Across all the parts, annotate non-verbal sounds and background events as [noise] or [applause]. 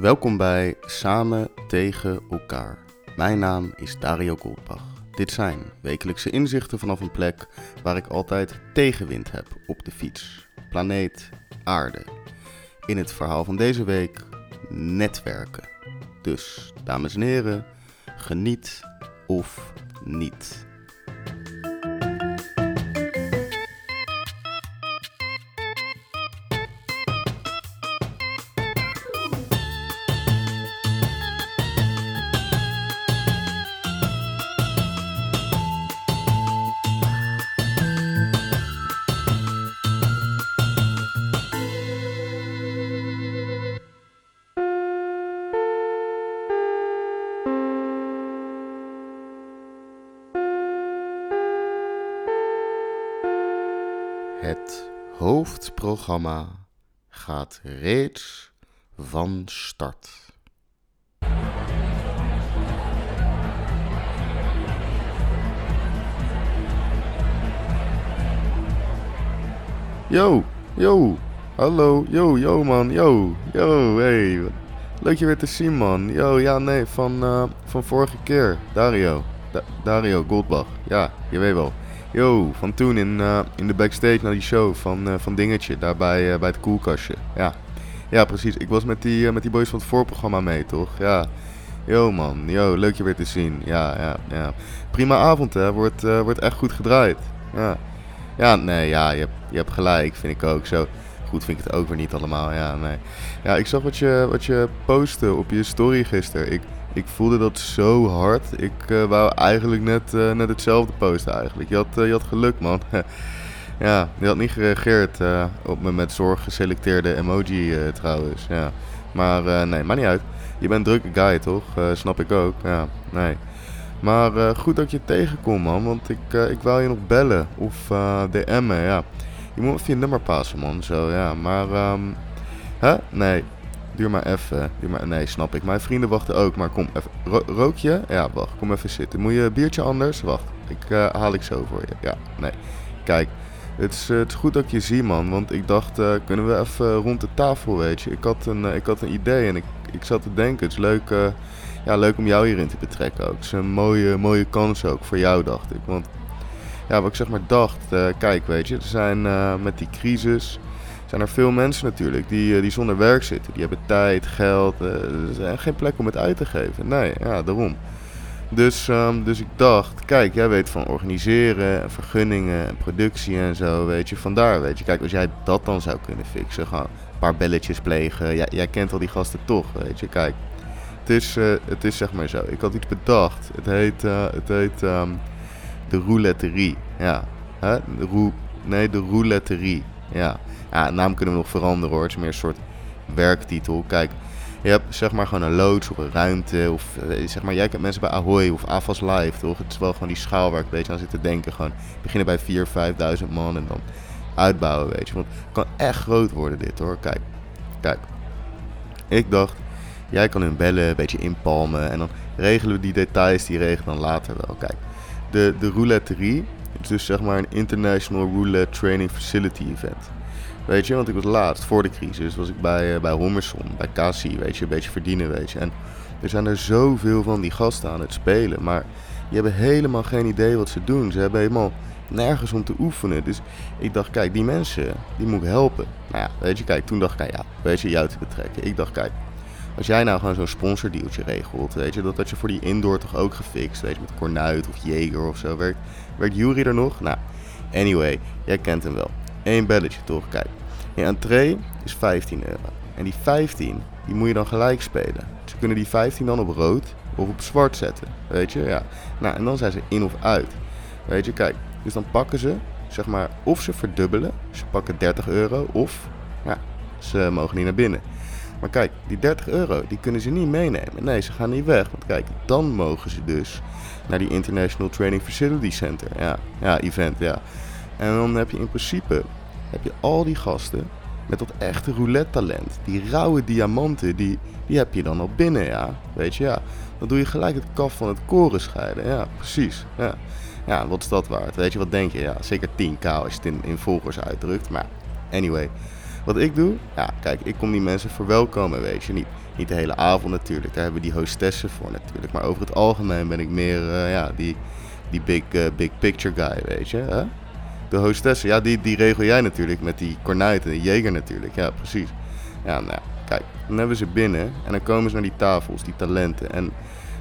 Welkom bij Samen tegen elkaar. Mijn naam is Dario Goldbach. Dit zijn wekelijkse inzichten vanaf een plek waar ik altijd tegenwind heb op de fiets. Planeet Aarde. In het verhaal van deze week netwerken. Dus, dames en heren, geniet of niet. Het hoofdprogramma gaat reeds van start. Yo, yo, hallo, yo, yo man, yo, yo, hey. Leuk je weer te zien man. Yo, ja nee, van, uh, van vorige keer. Dario, da Dario Goldbach, ja, je weet wel. Yo, van toen in, uh, in de backstage naar die show van, uh, van Dingetje, daar bij, uh, bij het koelkastje. Ja. ja, precies. Ik was met die, met die boys van het voorprogramma mee, toch? Ja. Yo man, yo, leuk je weer te zien. Ja, ja, ja. Prima avond hè, wordt, wordt echt goed gedraaid. Ja. Ja, nee, ja, je hebt, je hebt gelijk, vind ik ook. Zo goed vind ik het ook weer niet allemaal, ja, nee. Ja, ik zag wat je, wat je postte op je story gisteren. Ik, ik voelde dat zo hard. Ik uh, wou eigenlijk net, uh, net hetzelfde posten eigenlijk. Je had, uh, je had geluk, man. [laughs] ja, je had niet gereageerd op me met zorg geselecteerde emoji trouwens. Ja. Maar nee, maakt niet uit. Je bent drukke guy, toch? snap ik ook. Ja, nee. Maar goed dat je tegenkomt, man. Want ik, ik wou je nog bellen. Of DM'en, ja. Je moet even je nummer passen, man. Zo, ja. Maar, um, hè? Nee. Duur maar even. Duur maar, nee, snap ik. Mijn vrienden wachten ook. Maar kom even. Ro rook je? Ja, wacht. Kom even zitten. Moet je een biertje anders? Wacht. Ik uh, haal ik zo voor je. Ja, nee. Kijk. Het is, het goed dat ik je zie, man. Want ik dacht, uh, kunnen we even rond de tafel, weet je. Ik had een, ik had een idee en ik, ik zat te denken. Het is leuk, ja, leuk om jou hierin te betrekken ook. Het is een mooie, mooie kans ook voor jou, dacht ik. Want ja, wat ik zeg maar dacht, kijk, weet je. Er zijn met die crisis zijn er veel mensen natuurlijk die, die zonder werk zitten. Die hebben tijd, geld, uh, er is geen plek om het uit te geven. Nee, ja, daarom. Dus, um, dus ik dacht, kijk, jij weet van organiseren en vergunningen en productie en zo, weet je. Vandaar, weet je. Kijk, als jij dat dan zou kunnen fixen, gewoon een paar belletjes plegen. Jij, jij kent al die gasten toch, weet je. Kijk, het is, uh, het is zeg maar zo. Ik had iets bedacht. Het heet, het heet um, de rouletterie. Ja, Hè? De roe nee, de rouletterie. Ja. Ja, naam kunnen we nog veranderen hoor. Het is meer een soort werktitel. Kijk, je hebt zeg maar gewoon een loods of een ruimte. Of zeg maar, jij kent mensen bij Ahoy of Avas Live, toch? Het is wel gewoon die schaal waar ik een beetje aan zit te denken. Gewoon beginnen bij 4.000, 5.000 man en dan uitbouwen, weet je. Want het kan echt groot worden dit hoor. Kijk, kijk. Ik dacht, jij kan hun bellen, een beetje inpalmen. En dan regelen we die details, die regelen dan later wel. Kijk, de, de rouletterie is dus zeg maar een International Roulette Training Facility Event. Weet je, want ik was laatst, voor de crisis, was ik bij, uh, bij Hommerson, bij Cassie, weet je, een beetje verdienen, weet je. En er zijn er zoveel van die gasten aan het spelen, maar die hebben helemaal geen idee wat ze doen. Ze hebben helemaal nergens om te oefenen. Dus ik dacht, kijk, die mensen, die moet ik helpen. Nou ja, weet je, kijk, toen dacht ik, ja, weet je, jou te betrekken. Ik dacht, kijk, als jij nou gewoon zo'n sponsordealtje regelt, weet je, dat had je voor die indoor toch ook gefixt, weet je, met Cornuit of Jager of zo. Werkt, werkt Jury er nog? Nou, anyway, jij kent hem wel. Eén belletje toch, kijk. Je entree is 15 euro. En die 15, die moet je dan gelijk spelen. Ze kunnen die 15 dan op rood of op zwart zetten. Weet je, ja. Nou, en dan zijn ze in of uit. Weet je, kijk. Dus dan pakken ze, zeg maar, of ze verdubbelen. Ze pakken 30 euro of, ja, ze mogen niet naar binnen. Maar kijk, die 30 euro, die kunnen ze niet meenemen. Nee, ze gaan niet weg. Want kijk, dan mogen ze dus naar die International Training Facility Center. Ja, ja event, ja. En dan heb je in principe heb je al die gasten met dat echte roulette talent. Die rauwe diamanten, die, die heb je dan al binnen, ja. Weet je, ja. Dan doe je gelijk het kaf van het koren scheiden. Ja, precies. Ja. ja, wat is dat waard? Weet je, wat denk je? Ja, zeker 10k als je het in, in volgers uitdrukt. Maar anyway, wat ik doe, ja, kijk, ik kom die mensen verwelkomen, weet je. Niet, Niet de hele avond natuurlijk, daar hebben die hostessen voor natuurlijk. Maar over het algemeen ben ik meer eh, ja, die, die big, uh, big picture guy, weet je. Hè? De hostessen, ja, die, die regel jij natuurlijk met die kornuit en de jeger natuurlijk. Ja, precies. Ja, nou kijk, dan hebben ze binnen en dan komen ze naar die tafels, die talenten. En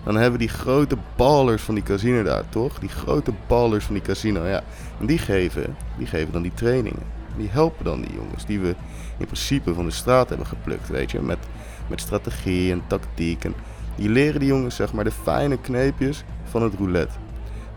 dan hebben we die grote ballers van die casino daar, toch? Die grote ballers van die casino, ja. En die geven, die geven dan die trainingen. Die helpen dan die jongens die we in principe van de straat hebben geplukt, weet je. Met, met strategie en tactiek. En die leren die jongens, zeg maar, de fijne kneepjes van het roulette.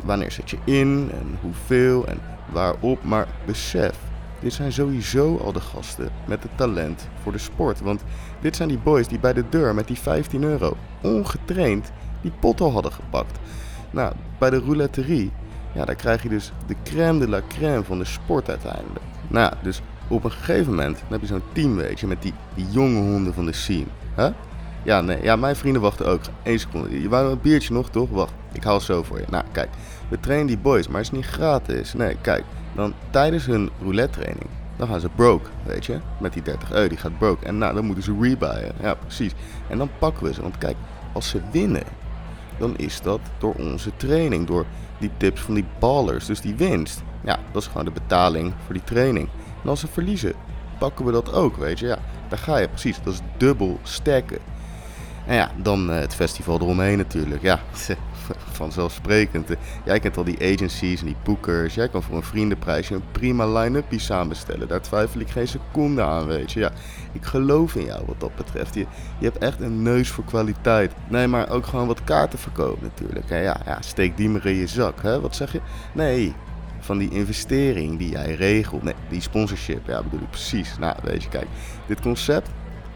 Wanneer zet je in en hoeveel en waarop. Maar besef, dit zijn sowieso al de gasten met het talent voor de sport. Want dit zijn die boys die bij de deur met die 15 euro ongetraind die pot al hadden gepakt. Nou, bij de rouletterie, ja, daar krijg je dus de crème de la crème van de sport uiteindelijk. Nou ja, dus op een gegeven moment dan heb je zo'n team, weet je, met die, jonge honden van de scene. Huh? Ja, nee, ja, mijn vrienden wachten ook. Eén seconde. Je wou een biertje nog, toch? Wacht, ik haal het zo voor je. Nou, kijk, we trainen die boys, maar het is niet gratis. Nee, kijk, dan tijdens hun roulette training, dan gaan ze broke, weet je. Met die 30 euro, die gaat broke. En nou, dan moeten ze rebuyen. Ja, precies. En dan pakken we ze. Want kijk, als ze winnen, dan is dat door onze training, door die tips van die ballers. Dus die winst, ja, dat is gewoon de betaling voor die training. En als ze verliezen, pakken we dat ook, weet je. Ja, daar ga je precies. Dat is dubbel stacken. En ja, dan uh, het festival eromheen natuurlijk. Ja, [laughs] vanzelfsprekend. Jij kent al die agencies en die boekers. Jij kan voor een vriendenprijsje een prima line-upje samenstellen. Daar twijfel ik geen seconde aan, weet je. Ja, ik geloof in jou wat dat betreft. Je, je hebt echt een neus voor kwaliteit. Nee, maar ook gewoon wat kaarten verkopen natuurlijk. Ja, ja, ja steek die maar in je zak. Hè? Wat zeg je? Nee, van die investering die jij regelt. Nee, die sponsorship, ja, bedoel ik precies. Nou, weet je, kijk, dit concept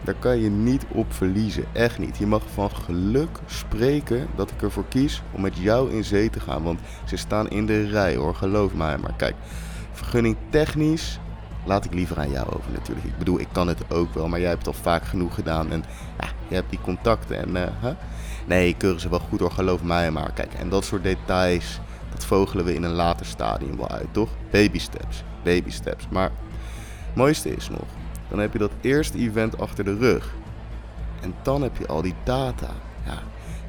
daar kan je niet op verliezen. Echt niet. Je mag van geluk spreken dat ik ervoor kies om met jou in zee te gaan. Want ze staan in de rij hoor, geloof mij. Maar kijk, vergunning technisch laat ik liever aan jou over natuurlijk. Ik bedoel, ik kan het ook wel, maar jij hebt het al vaak genoeg gedaan. En ja, je hebt die contacten. En uh, nee, keuren ze wel goed hoor, geloof mij. Maar kijk, en dat soort details, dat vogelen we in een later stadium wel uit, toch? Baby steps, baby steps. Maar het mooiste is nog, dan heb je dat eerste event achter de rug. En dan heb je al die data. Ja,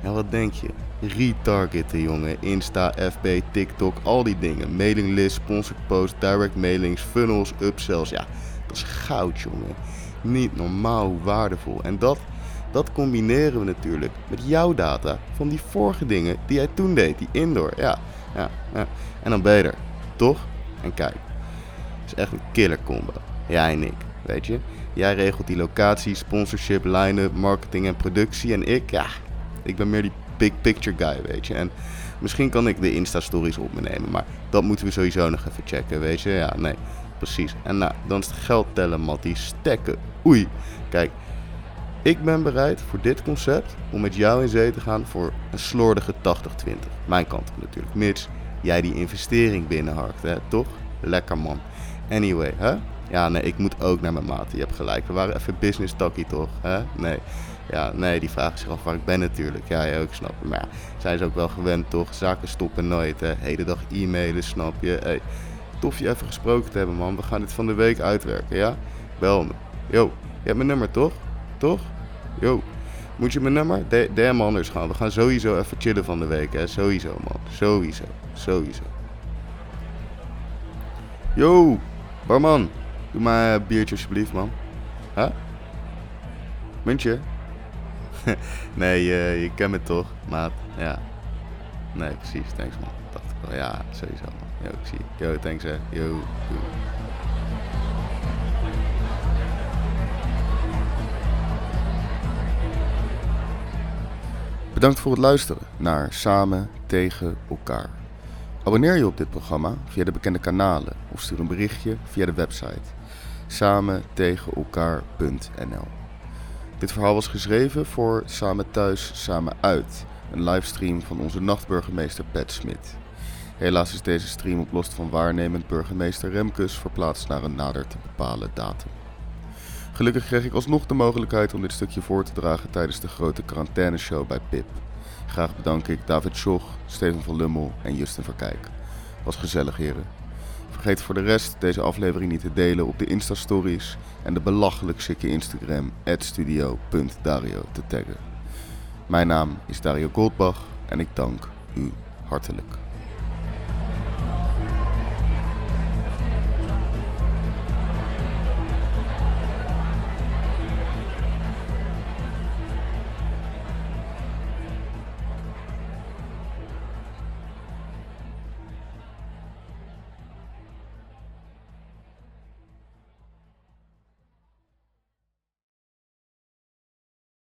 en wat denk je? Retargeten, jongen. Insta, FB, TikTok, al die dingen. Mailinglist, sponsored post, direct mailings, funnels, upsells. Ja, dat is goud, jongen. Niet normaal waardevol. En dat, dat combineren we natuurlijk met jouw data van die vorige dingen die jij toen deed. Die indoor. Ja, ja, ja. En dan beter. Toch? En kijk. Het is echt een killer combo. Jij en ik. Weet je? Jij regelt die locatie, sponsorship, line-up, marketing en productie. En ik, ja, ik ben meer die big picture guy, weet je. En misschien kan ik de Insta-stories op me nemen, maar dat moeten we sowieso nog even checken, weet je. Ja, nee, precies. En nou, dan is het geld tellen, Mattie. Stekken. Oei. Kijk, ik ben bereid voor dit concept om met jou in zee te gaan voor een slordige 80-20. Mijn kant natuurlijk. Mits jij die investering binnenharkt, hè, toch? Lekker man. Anyway, hè? Ja, nee, ik moet ook naar mijn maat. Je hebt gelijk. We waren even business talkie, toch? Hè? Nee. Ja, nee, die vragen zich af waar ik ben natuurlijk. Ja, je ook, snap. Maar ja, zijn ze ook wel gewend, toch? Zaken stoppen nooit, hè? Hele dag e-mailen, snap je? Hey, tof je even gesproken te hebben, man. We gaan dit van de week uitwerken, ja? Bel me. Yo, je hebt mijn nummer, toch? Toch? Yo. Moet je mijn nummer? DM anders gaan. We gaan sowieso even chillen van de week, hè? Sowieso, man. Sowieso. Sowieso. Yo, barman. Doe maar een biertje alsjeblieft, man. Huh? Muntje? [laughs] nee, uh, je kent me toch, maat. Ja. Nee, precies. Thanks, man. Ja, sowieso, man. Yo, ik zie Yo, thanks, hè. Yo. Bedankt voor het luisteren naar Samen tegen elkaar. Abonneer je op dit programma via de bekende kanalen of stuur een berichtje via de website samen tegen elkaar.nl. Dit verhaal was geschreven voor Samen Thuis, Samen Uit, een livestream van onze nachtburgemeester Pat Smit. Helaas is deze stream op last van waarnemend burgemeester Remkes verplaatst naar een nader te bepalen datum. Gelukkig kreeg ik alsnog de mogelijkheid om dit stukje voor te dragen tijdens de grote quarantaineshow bij PIP. Graag bedank ik David Schoch, Steven van Lummel en Justin Verkijk. Was gezellig, heren. Vergeet voor de rest deze aflevering niet te delen op de Insta-stories en de belachelijk sikke Instagram studio.dario te taggen. Mijn naam is Dario Goldbach en ik dank u hartelijk.